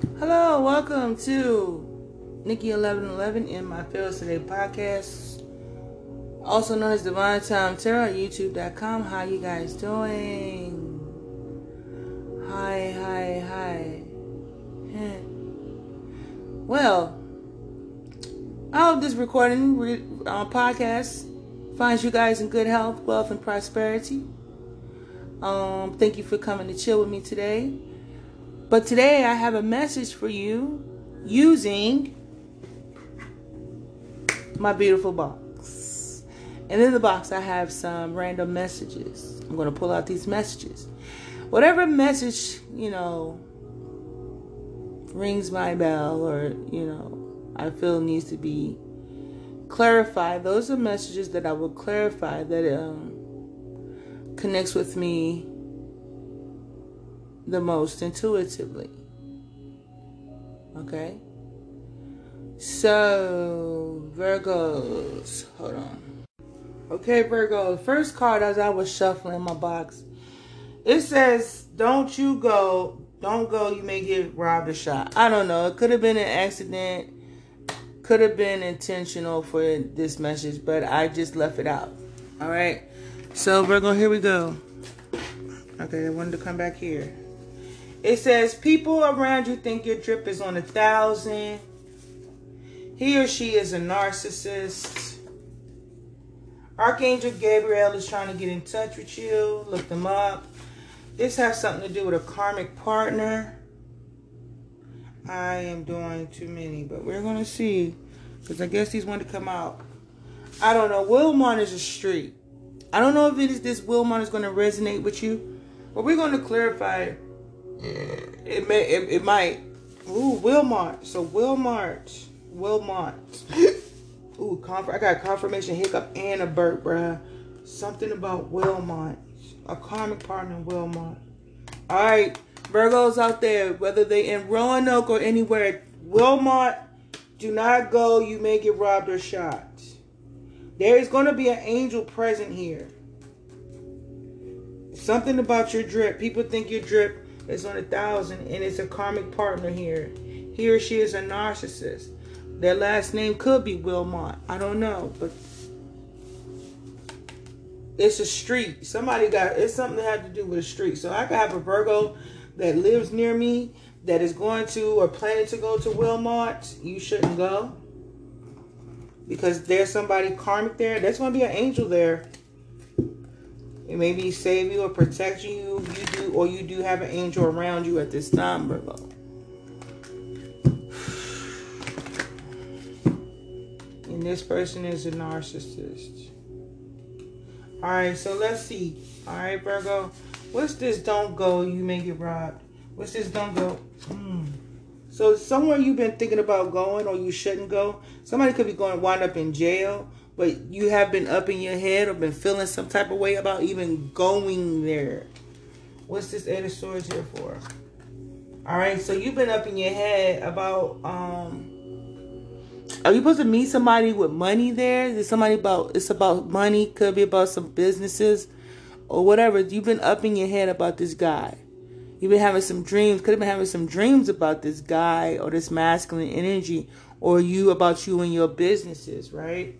Hello, welcome to Niki Eleven Eleven in my Feels Today podcast, also known as Divine Time Tarot, YouTube.com. How you guys doing? Hi, hi, hi. Well, I hope this recording uh, podcast finds you guys in good health, wealth, and prosperity. Um, thank you for coming to chill with me today. But today I have a message for you using my beautiful box. And in the box I have some random messages. I'm going to pull out these messages. Whatever message, you know, rings my bell or, you know, I feel needs to be clarified. Those are messages that I will clarify that um, connects with me the most intuitively. Okay? So, Virgos, hold on. Okay, Virgo, first card as I was shuffling my box, it says, Don't you go, don't go, you may get robbed or shot. I don't know. It could have been an accident, could have been intentional for this message, but I just left it out. All right? So, Virgo, here we go. Okay, I wanted to come back here. It says, People around you think your drip is on a thousand. He or she is a narcissist. Archangel Gabriel is trying to get in touch with you. Look them up. This has something to do with a karmic partner. I am doing too many, but we're going to see. Because I guess these want to come out. I don't know. Wilmont is a street. I don't know if it is this Wilmont is going to resonate with you, but we're going to clarify. It may, it, it might. Ooh, Wilmont. So Wilmart, Wilmont. Ooh, conf- I got confirmation hiccup and a burp, bruh. Something about Wilmont, a karmic partner in Wilmont. All right, Virgos out there, whether they in Roanoke or anywhere, Wilmont, do not go. You may get robbed or shot. There is going to be an angel present here. Something about your drip. People think your drip is on a thousand and it's a karmic partner here. He or she is a narcissist. Their last name could be Wilmont. I don't know, but it's a street. Somebody got it's something that had to do with a street. So I could have a Virgo that lives near me that is going to or planning to go to Wilmont. You shouldn't go because there's somebody karmic there. There's going to be an angel there. It maybe save you or protect you. You do, or you do have an angel around you at this time, Virgo. And this person is a narcissist. All right, so let's see. All right, Virgo. What's this? Don't go. You may get robbed. What's this? Don't go. Hmm. So somewhere you've been thinking about going or you shouldn't go. Somebody could be going wind up in jail, but you have been up in your head or been feeling some type of way about even going there. What's this Eight of Swords here for? All right, so you've been up in your head about um are you supposed to meet somebody with money there? Is somebody about it's about money, could be about some businesses or whatever. You've been up in your head about this guy. You've been having some dreams, could have been having some dreams about this guy or this masculine energy, or you about you and your businesses, right?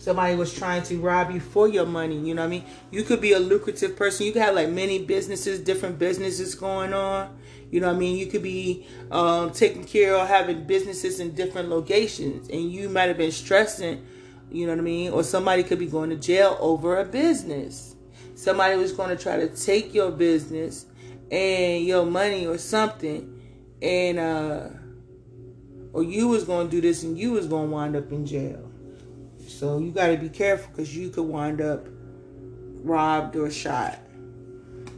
Somebody was trying to rob you for your money, you know what I mean? You could be a lucrative person. You could have like many businesses, different businesses going on. You know what I mean? You could be um, taking care of having businesses in different locations, and you might have been stressing, you know what I mean? Or somebody could be going to jail over a business somebody was going to try to take your business and your money or something and uh or you was going to do this and you was going to wind up in jail so you got to be careful because you could wind up robbed or shot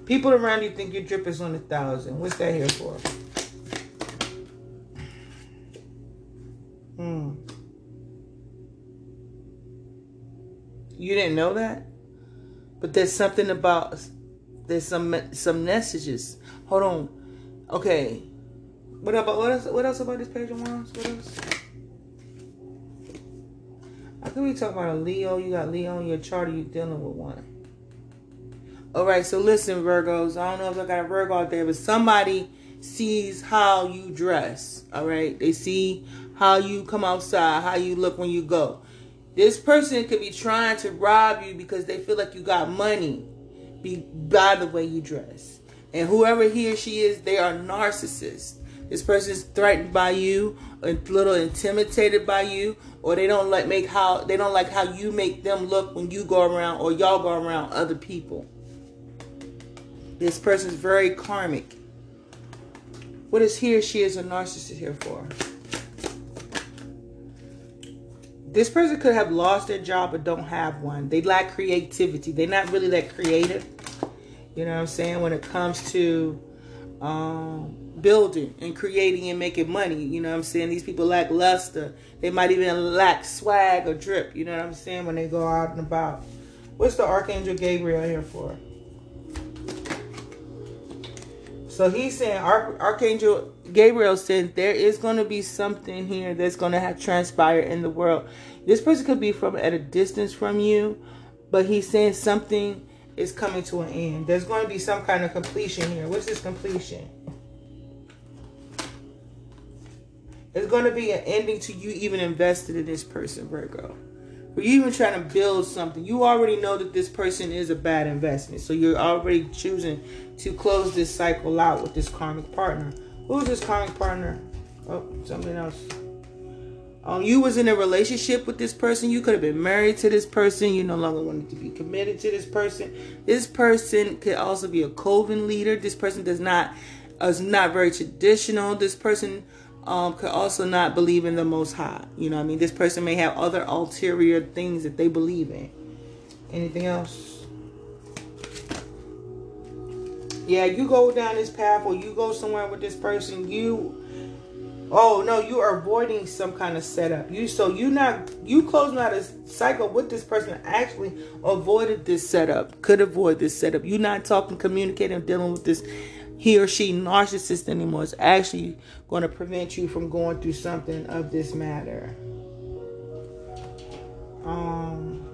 people around you think your drip is on a thousand what's that here for hmm you didn't know that but there's something about there's some some messages. Hold on. Okay. What about what else? What else about this page of wands? What else? How can we talk about a Leo? You got Leo in your chart. You dealing with one? All right. So listen, Virgos. I don't know if I got a Virgo out there, but somebody sees how you dress. All right. They see how you come outside, how you look when you go. This person could be trying to rob you because they feel like you got money be, by the way you dress. And whoever he or she is, they are narcissists. This person is threatened by you, a little intimidated by you, or they don't like make how they don't like how you make them look when you go around or y'all go around other people. This person is very karmic. What is he or she is a narcissist here for? This person could have lost their job but don't have one. They lack creativity. They're not really that creative. You know what I'm saying? When it comes to um, building and creating and making money. You know what I'm saying? These people lack luster. They might even lack swag or drip. You know what I'm saying? When they go out and about. What's the Archangel Gabriel here for? So he's saying Arch- Archangel Gabriel said there is going to be something here that's going to have transpire in the world. This person could be from at a distance from you, but he's saying something is coming to an end. There's going to be some kind of completion here. What's this completion? It's going to be an ending to you even invested in this person, Virgo. For you even trying to build something, you already know that this person is a bad investment. So you're already choosing to close this cycle out with this karmic partner. Who's this karmic partner? Oh, something else. Um, you was in a relationship with this person. You could have been married to this person. You no longer wanted to be committed to this person. This person could also be a coven leader. This person does not is not very traditional. This person um, could also not believe in the Most High. You know, I mean, this person may have other ulterior things that they believe in. Anything else? Yeah, you go down this path, or you go somewhere with this person. You, oh no, you are avoiding some kind of setup. You so you not you closing out a cycle with this person. Actually, avoided this setup. Could avoid this setup. You not talking, communicating, dealing with this he or she narcissist anymore. It's actually going to prevent you from going through something of this matter. Um,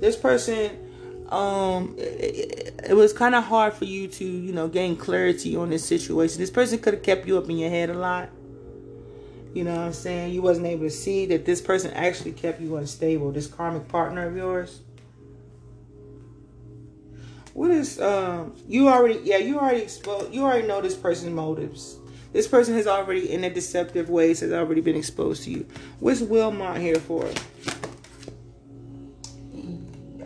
this person, um, it, it was kind of hard for you to, you know, gain clarity on this situation. This person could have kept you up in your head a lot. You know what I'm saying? You wasn't able to see that this person actually kept you unstable. This karmic partner of yours what is um you already yeah you already exposed you already know this person's motives. This person has already in a deceptive ways has already been exposed to you. What's wilmot here for?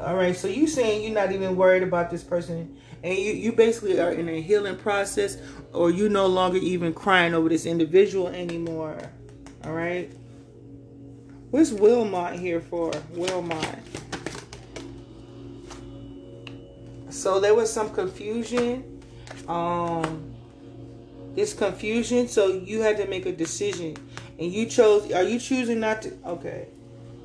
All right so you saying you're not even worried about this person and you you basically are in a healing process or you no longer even crying over this individual anymore. All right? What's wilmot here for? Wilmot so there was some confusion um this confusion so you had to make a decision. And you chose are you choosing not to okay.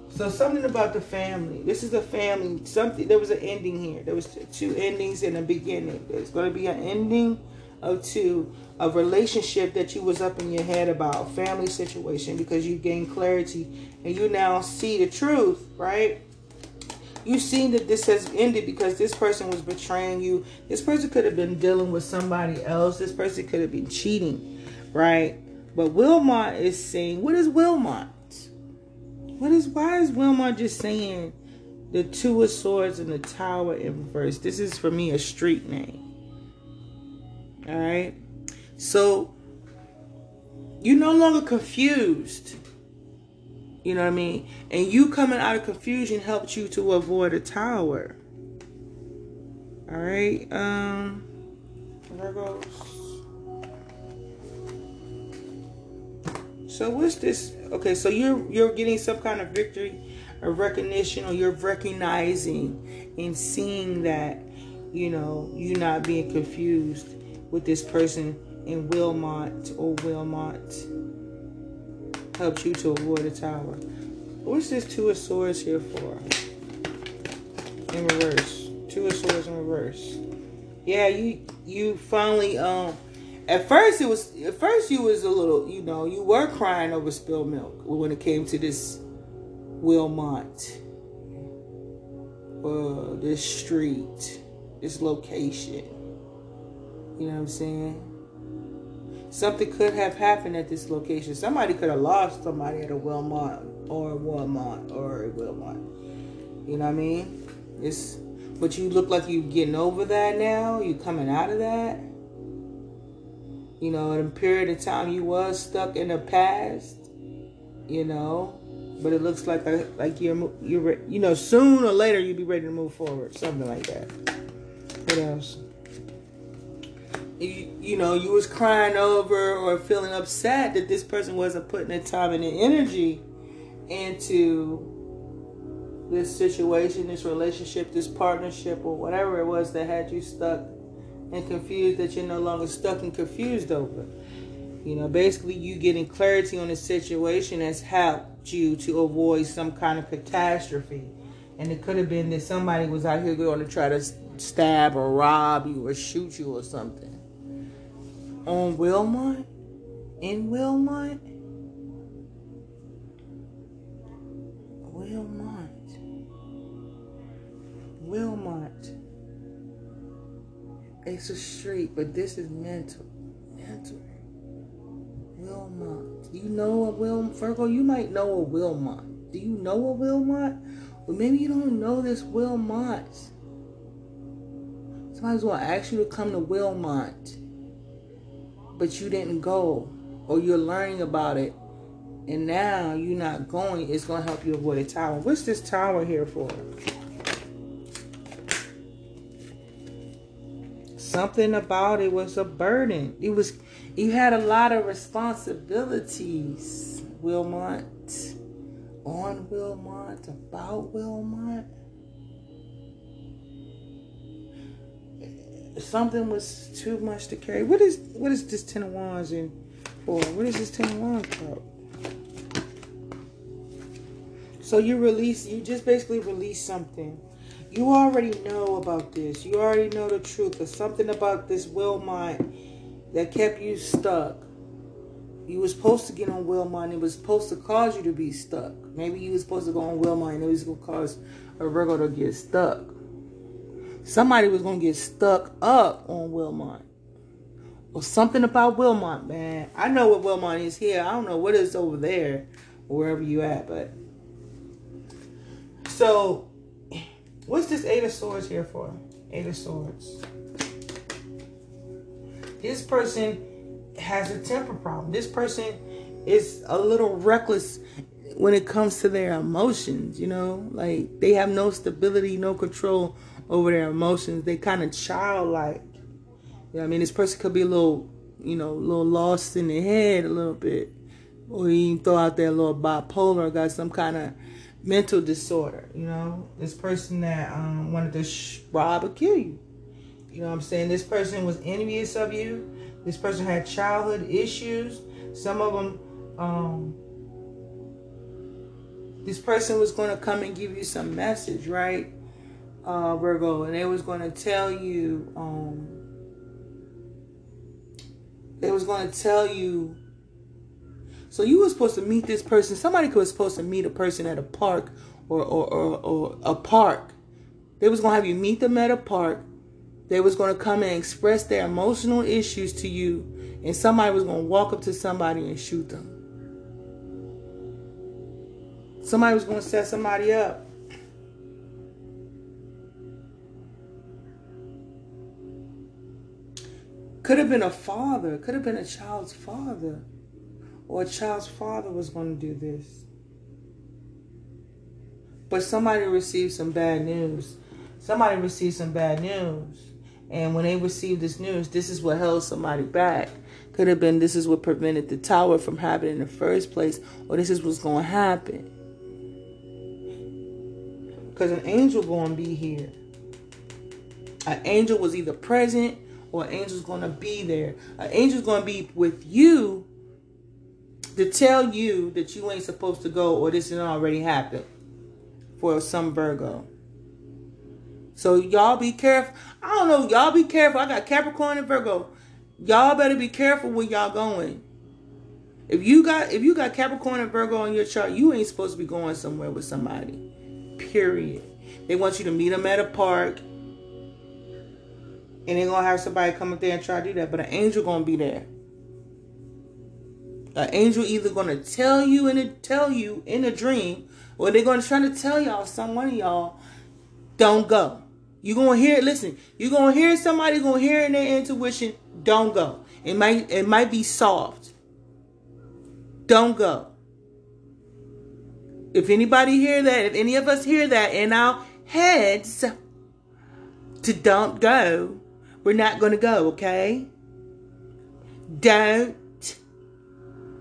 So something about the family this is a family something there was an ending here. There was two endings and a beginning. There's going to be an ending of two a relationship that you was up in your head about family situation because you gained clarity. And you now see the truth right You've seen that this has ended because this person was betraying you. This person could have been dealing with somebody else. This person could have been cheating, right? But Wilmot is saying, what is Wilmot? What is why is Wilmot just saying the two of swords and the tower in reverse? This is for me a street name. All right. So you're no longer confused. You know what I mean? And you coming out of confusion helped you to avoid a tower. All right. Um Virgos. So what's this? Okay, so you're you're getting some kind of victory or recognition or you're recognizing and seeing that, you know, you're not being confused with this person in Wilmot or Wilmot helps you to avoid a tower. What's this Two of Swords here for? In reverse. Two of Swords in reverse. Yeah, you you finally um at first it was at first you was a little you know you were crying over spilled milk when it came to this Wilmot uh this street this location You know what I'm saying? Something could have happened at this location. Somebody could have lost somebody at a Wilmot or a Walmart or a Wilmot. You know what I mean? It's but you look like you're getting over that now. You coming out of that. You know, in a period of time you was stuck in the past. You know, but it looks like like you're you're you know soon or later you'll be ready to move forward. Something like that. What else? You, you know, you was crying over or feeling upset that this person wasn't putting the time and the energy into this situation, this relationship, this partnership, or whatever it was that had you stuck and confused that you're no longer stuck and confused over. You know, basically, you getting clarity on the situation has helped you to avoid some kind of catastrophe. And it could have been that somebody was out here going to try to stab or rob you or shoot you or something. On Wilmot? In Wilmot? Wilmot. Wilmot. It's a street, but this is mental. Mental. Wilmot. You know a Wilmot? Virgo, you might know a Wilmot. Do you know a Wilmot? Or maybe you don't know this Wilmot. Somebody's gonna ask you to come to Wilmot, but you didn't go, or you're learning about it, and now you're not going. It's gonna help you avoid a tower. What's this tower here for? something about it was a burden. It was you had a lot of responsibilities, Wilmot. On Wilmot, about Wilmot. Something was too much to carry. What is what is this ten of wands in for? What is this ten of wands about? So you release you just basically release something you already know about this. You already know the truth. There's something about this Wilmot that kept you stuck. You was supposed to get on Wilmot. It was supposed to cause you to be stuck. Maybe you was supposed to go on Wilmot and it was going to cause a Virgo to get stuck. Somebody was to get stuck up on Wilmot. Or something about Wilmot, man. I know what Wilmot is here. I don't know what is over there, wherever you at, but so What's this Eight of Swords here for? Eight of Swords. This person has a temper problem. This person is a little reckless when it comes to their emotions, you know? Like they have no stability, no control over their emotions. They kind of childlike. Yeah, I mean, this person could be a little, you know, a little lost in the head a little bit. Or you throw out a little bipolar, got some kind of mental disorder. You know, this person that um, wanted to sh- rob or kill you. You know what I'm saying? This person was envious of you. This person had childhood issues. Some of them, um, this person was going to come and give you some message, right, uh, Virgo? And they was going to tell you, um, they was going to tell you so you were supposed to meet this person. Somebody was supposed to meet a person at a park or, or, or, or a park. They was going to have you meet them at a park. They was going to come and express their emotional issues to you. And somebody was going to walk up to somebody and shoot them. Somebody was going to set somebody up. Could have been a father. Could have been a child's father or a child's father was going to do this. But somebody received some bad news. Somebody received some bad news. And when they received this news, this is what held somebody back. Could have been this is what prevented the tower from happening in the first place, or this is what's going to happen. Because an angel going to be here. An angel was either present or an angel's going to be there. An angel's going to be with you to tell you that you ain't supposed to go or this has already happened for some Virgo. So y'all be careful. I don't know. Y'all be careful. I got Capricorn and Virgo. Y'all better be careful where y'all going. If you got if you got Capricorn and Virgo on your chart, you ain't supposed to be going somewhere with somebody. Period. They want you to meet them at a park And they're gonna have somebody come up there and try to do that, but an angel gonna be there. An angel either gonna tell you in a tell you in a dream, or they're gonna try to tell y'all, some one of y'all, don't go. you gonna hear it, listen, you gonna hear somebody gonna hear in their intuition, don't go. It might it might be soft. Don't go. If anybody hear that, if any of us hear that in our heads to don't go, we're not going to go, okay? Don't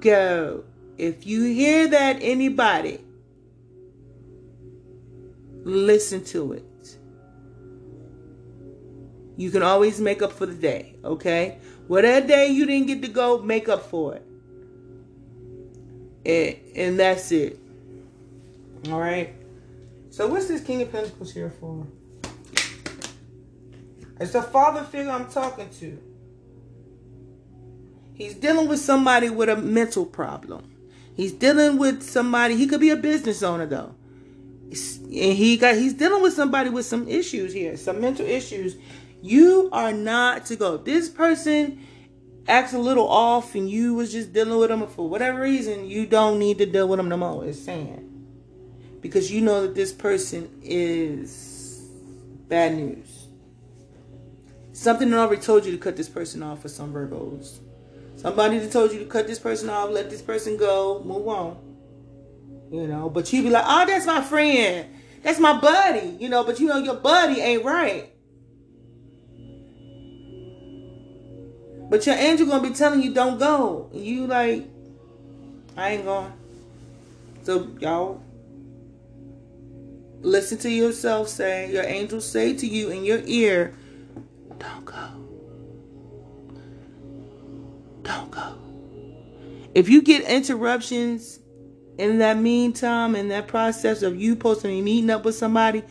go. If you hear that, anybody, listen to it. You can always make up for the day, okay? Whatever day you didn't get to go, make up for it. And, and that's it. All right. So what's this King of Pentacles here for? It's the father figure I'm talking to. He's dealing with somebody with a mental problem. He's dealing with somebody. He could be a business owner though, and he got. He's dealing with somebody with some issues here, some mental issues. You are not to go. This person acts a little off, and you was just dealing with them for whatever reason. You don't need to deal with them no more. It's saying because you know that this person is bad news. Something that already told you to cut this person off for some Virgos. Somebody that told you to cut this person off, let this person go, move on. You know, but you be like, oh, that's my friend. That's my buddy. You know, but you know your buddy ain't right. But your angel gonna be telling you don't go. You like, I ain't going. So y'all listen to yourself say, your angels say to you in your ear, don't go. Don't go. If you get interruptions in that meantime, in that process of you to be meeting up with somebody,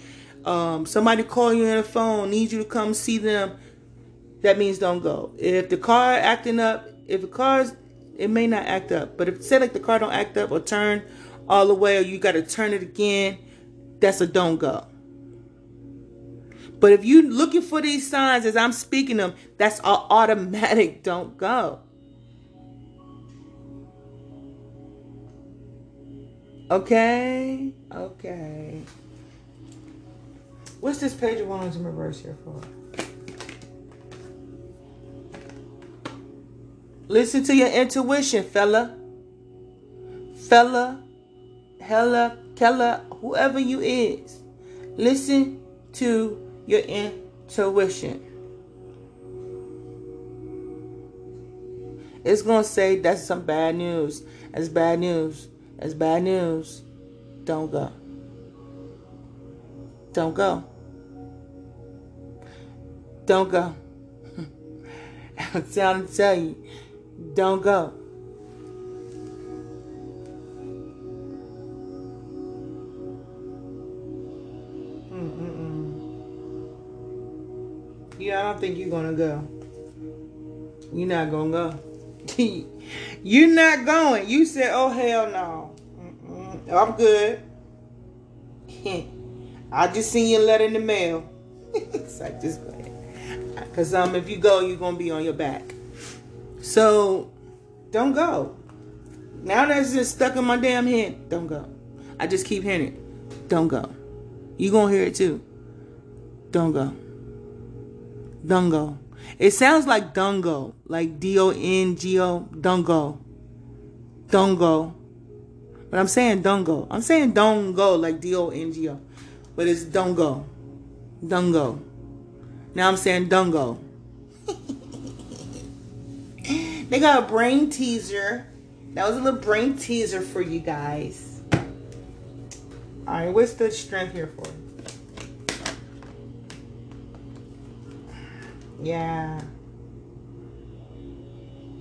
um, somebody call you on the phone, needs you to come see them, that means don't go. If the car acting up, if the car's, it may not act up, but if say like the car don't act up or turn all the way, or you got to turn it again, that's a don't go. But if you're looking for these signs as I'm speaking them, that's an automatic don't go. Okay, okay. What's this page of wands in reverse here for? Listen to your intuition, fella. Fella, hella, Kella, whoever you is, listen to your intuition. It's gonna say that's some bad news. That's bad news. That's bad news. Don't go. Don't go. Don't go. I'm trying to tell you, don't go. Don't think you're gonna go. You're not gonna go. you're not going. You said, "Oh hell no, Mm-mm. I'm good." I just seen your letter in the mail. it's like just Cause um, if you go, you're gonna be on your back. So, don't go. Now that's just stuck in my damn head. Don't go. I just keep hearing it. Don't go. You gonna hear it too. Don't go. Dungo. It sounds like Dungo, like D O N G O, Dungo. Dungo. But I'm saying Dungo. I'm saying Dongo, like D O N G O. But it's Dungo. Dungo. Now I'm saying Dungo. they got a brain teaser. That was a little brain teaser for you guys. All right, what's the strength here for? Yeah.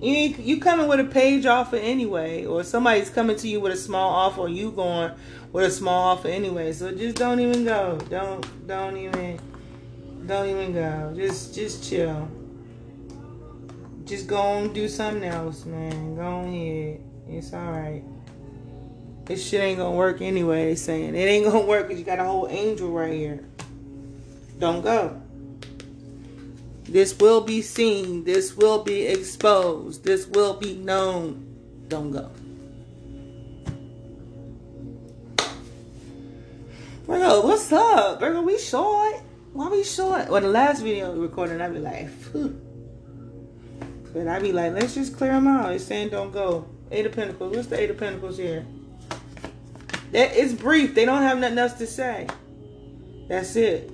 You you coming with a page offer anyway, or somebody's coming to you with a small offer, or you going with a small offer anyway. So just don't even go. Don't don't even don't even go. Just just chill. Just go and do something else, man. Go ahead. It's all right. This shit ain't gonna work anyway. Saying it ain't gonna work because you got a whole angel right here. Don't go. This will be seen. This will be exposed. This will be known. Don't go. Virgo, what's up? Virgo, we short. Why we short? Well, the last video we recorded, I'd be like, Phew. but I'd be like, let's just clear them out. It's saying don't go. Eight of Pentacles. What's the Eight of Pentacles here? That it's brief. They don't have nothing else to say. That's it.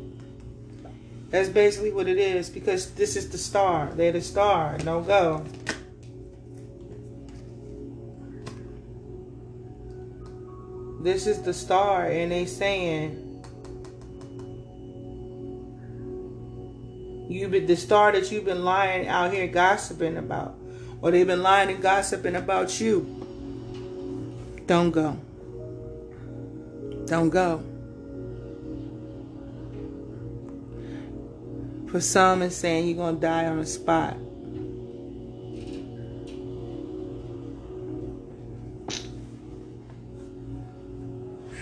That's basically what it is because this is the star. They're the star. Don't go. This is the star, and they saying you been the star that you've been lying out here gossiping about, or they've been lying and gossiping about you. Don't go. Don't go. For some, it's saying you're gonna die on the spot.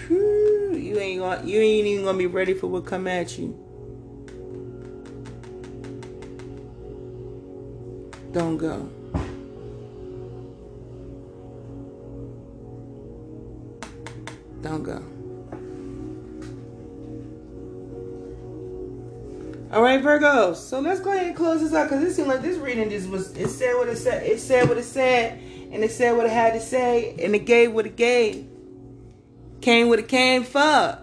you ain't gonna, you ain't even gonna be ready for what come at you. Don't go. Don't go. All right, Virgos. So let's go ahead and close this out because it seemed like this reading just was it said what it said. It said what it said, and it said what it had to say, and it gave what it gave. Came what it came for.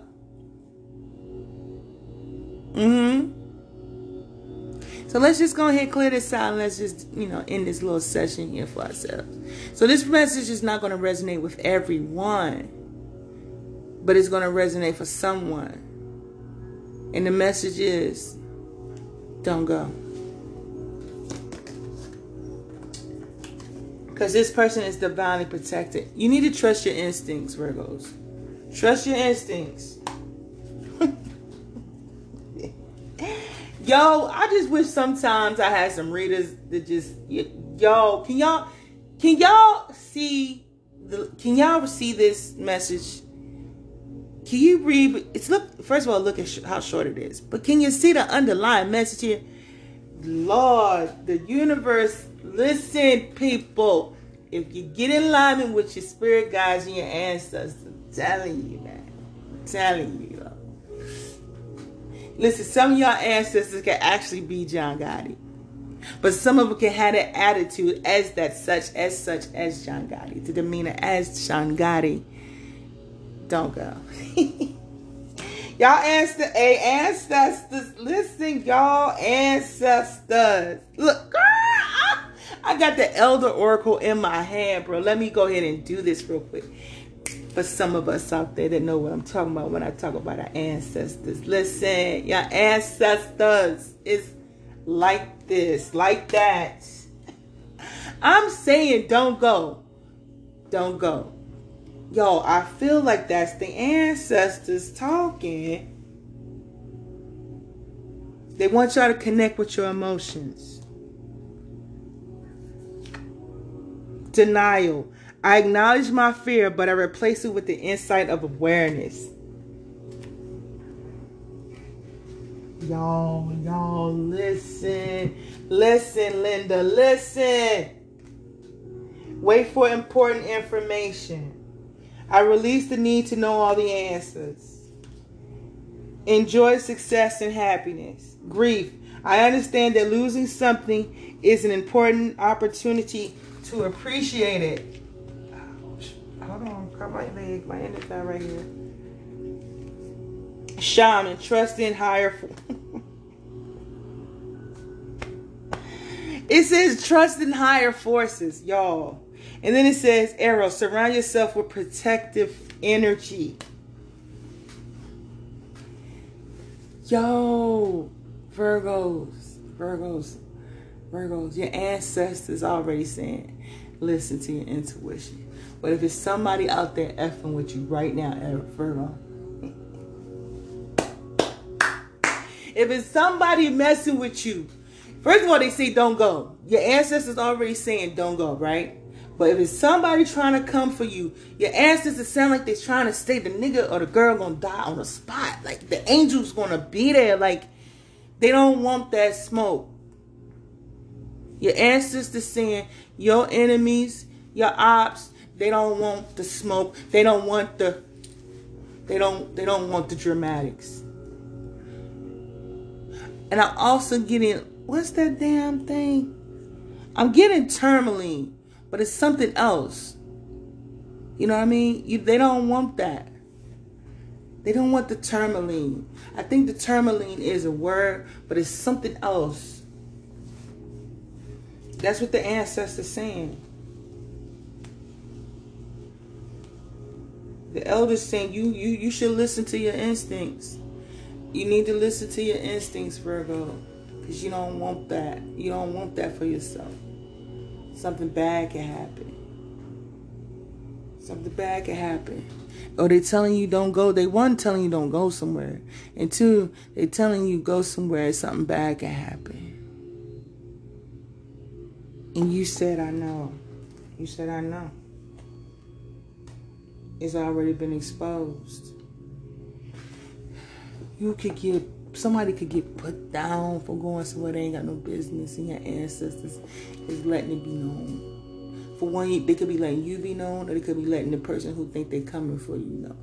Mm-hmm. So let's just go ahead and clear this out and let's just, you know, end this little session here for ourselves. So this message is not going to resonate with everyone, but it's going to resonate for someone. And the message is don't go. Because this person is divinely protected. You need to trust your instincts, Virgos. Trust your instincts. Yo, I just wish sometimes I had some readers that just yo, can y'all can y'all see the can y'all see this message? Can you read it's look first of all look at sh- how short it is. But can you see the underlying message here? Lord, the universe, listen people. If you get in alignment with your spirit guides and your ancestors, I'm telling you, man. I'm telling you. Listen, some of y'all ancestors can actually be John Gotti. But some of them can have an attitude as that such, as such as John Gotti, the demeanor as John Gotti. Don't go. y'all ancestors, hey, ancestors, listen, y'all ancestors. Look, girl, I got the Elder Oracle in my hand, bro. Let me go ahead and do this real quick for some of us out there that know what I'm talking about when I talk about our ancestors. Listen, your ancestors is like this, like that. I'm saying don't go. Don't go. Yo, I feel like that's the ancestors talking. They want y'all to connect with your emotions. Denial. I acknowledge my fear, but I replace it with the insight of awareness. Y'all, y'all, listen. Listen, Linda, listen. Wait for important information. I release the need to know all the answers. Enjoy success and happiness. Grief. I understand that losing something is an important opportunity to appreciate it. Hold on, cut my leg, my index right here. Shaman, trust in higher. it says trust in higher forces, y'all. And then it says, arrow, surround yourself with protective energy. Yo, Virgos, Virgos, Virgos, your ancestors already saying, listen to your intuition. But if it's somebody out there effing with you right now, Virgo, if it's somebody messing with you, first of all, they say don't go. Your ancestors already saying don't go, right? But if it's somebody trying to come for you, your ancestors sound like they're trying to stay the nigga or the girl gonna die on the spot. Like the angel's gonna be there. Like they don't want that smoke. Your ancestors saying your enemies, your ops, they don't want the smoke. They don't want the they don't they don't want the dramatics. And I'm also getting what's that damn thing? I'm getting tourmaline, but it's something else. You know what I mean? You, they don't want that. They don't want the tourmaline. I think the tourmaline is a word, but it's something else. That's what the ancestors saying. The elders saying you you you should listen to your instincts. You need to listen to your instincts, Virgo, because you don't want that. You don't want that for yourself. Something bad can happen. Something bad can happen. Or they telling you don't go. They one telling you don't go somewhere, and two they telling you go somewhere. Something bad can happen. And you said I know. You said I know. It's already been exposed. You could get somebody could get put down for going somewhere they ain't got no business, and your ancestors is letting it be known. For one, they could be letting you be known, or they could be letting the person who think they're coming for you know.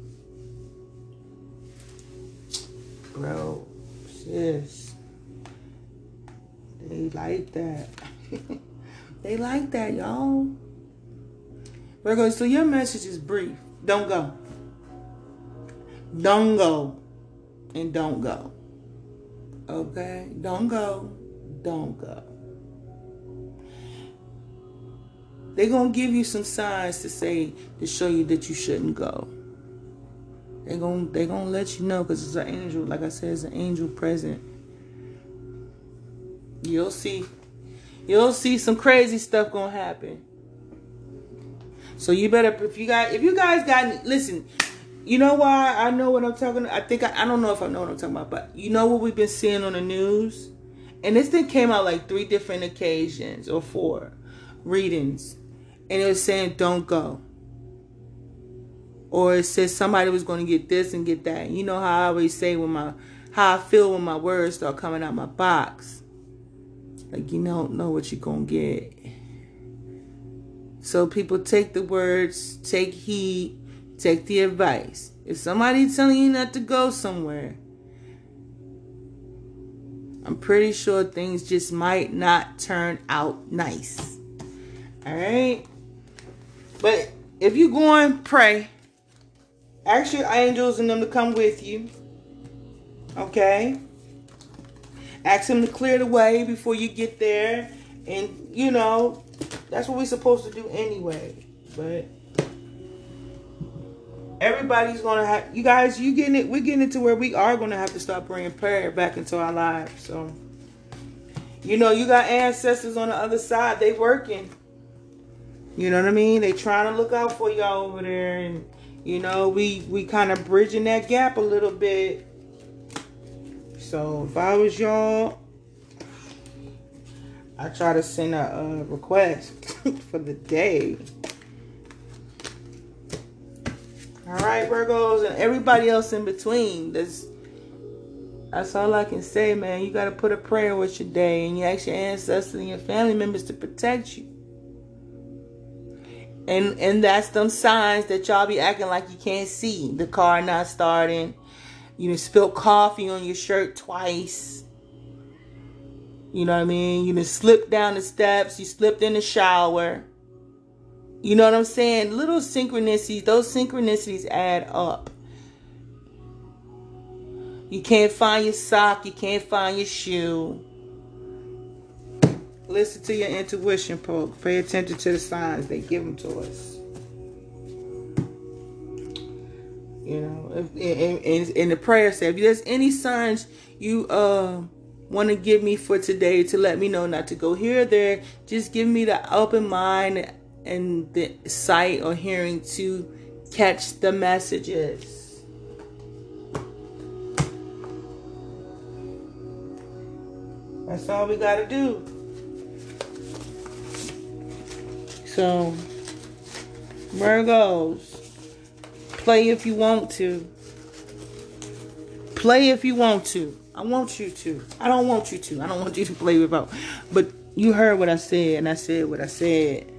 Bro, sis, they like that. they like that, y'all. Virgo, so your message is brief. Don't go. Don't go. And don't go. Okay? Don't go. Don't go. They're going to give you some signs to say, to show you that you shouldn't go. They're going they gonna let you know because it's an angel. Like I said, it's an angel present. You'll see. You'll see some crazy stuff going to happen. So you better if you guys if you guys got listen, you know why I know what I'm talking. I think I, I don't know if I know what I'm talking about, but you know what we've been seeing on the news, and this thing came out like three different occasions or four readings, and it was saying don't go, or it says somebody was going to get this and get that. You know how I always say when my how I feel when my words start coming out my box, like you don't know what you're gonna get. So people take the words, take heed, take the advice. If somebody's telling you not to go somewhere, I'm pretty sure things just might not turn out nice. All right? But if you go and pray, ask your angels and them to come with you. Okay? Ask them to clear the way before you get there. And, you know, that's what we're supposed to do anyway. But everybody's gonna have you guys. You getting it? We're getting it to where we are gonna have to start bringing prayer back into our lives. So, you know, you got ancestors on the other side. They working. You know what I mean? They trying to look out for y'all over there, and you know, we we kind of bridging that gap a little bit. So if I was y'all, I try to send a, a request for the day. All right, Virgos, and everybody else in between. That's that's all I can say, man. You got to put a prayer with your day, and you ask your ancestors and your family members to protect you. And and that's them signs that y'all be acting like you can't see. The car not starting. You spilled coffee on your shirt twice. You know what I mean? You just slipped down the steps, you slipped in the shower. You know what I'm saying? Little synchronicities, those synchronicities add up. You can't find your sock, you can't find your shoe. Listen to your intuition, folks. Pay attention to the signs. They give them to us. You know, if, in, in, the prayer say, if there's any signs you uh want to give me for today to let me know not to go here or there. Just give me the open mind and the sight or hearing to catch the messages. That's all we got to do. So, Virgos, play if you want to. Play if you want to. I want you to. I don't want you to. I don't want you to play without. But You heard what I said, and I said what I said.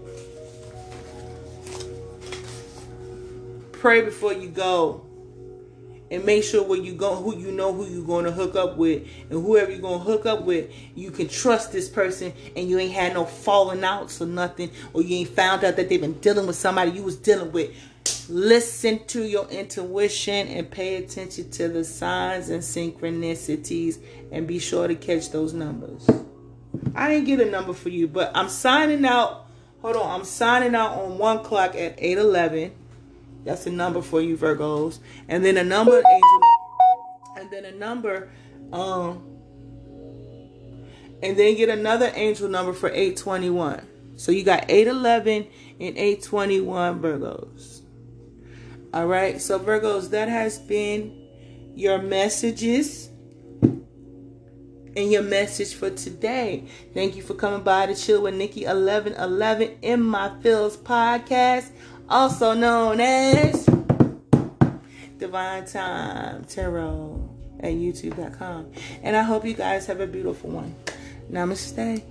Pray before you go. And make sure when you go, who you know who you're going to hook up with, and whoever you're going to hook up with, you can trust this person, and you ain't had no falling outs or nothing, or you ain't found out that they've been dealing with somebody you was dealing with. Listen to your intuition and pay attention to the signs and synchronicities, and be sure to catch those numbers. I didn't get a number for you, but I'm signing out. Hold on, I'm signing out on one clock at eight eleven. That's a number for you Virgos. And then a number angel and then a number um and then get another angel number for 821. So you got 811 and 821 Virgos. All right. So Virgos, that has been your messages and your message for today. Thank you for coming by to chill with Niki 1111 in my Feels podcast also known as Divine Time Tarot at youtube.com. And I hope you guys have a beautiful one. Namaste.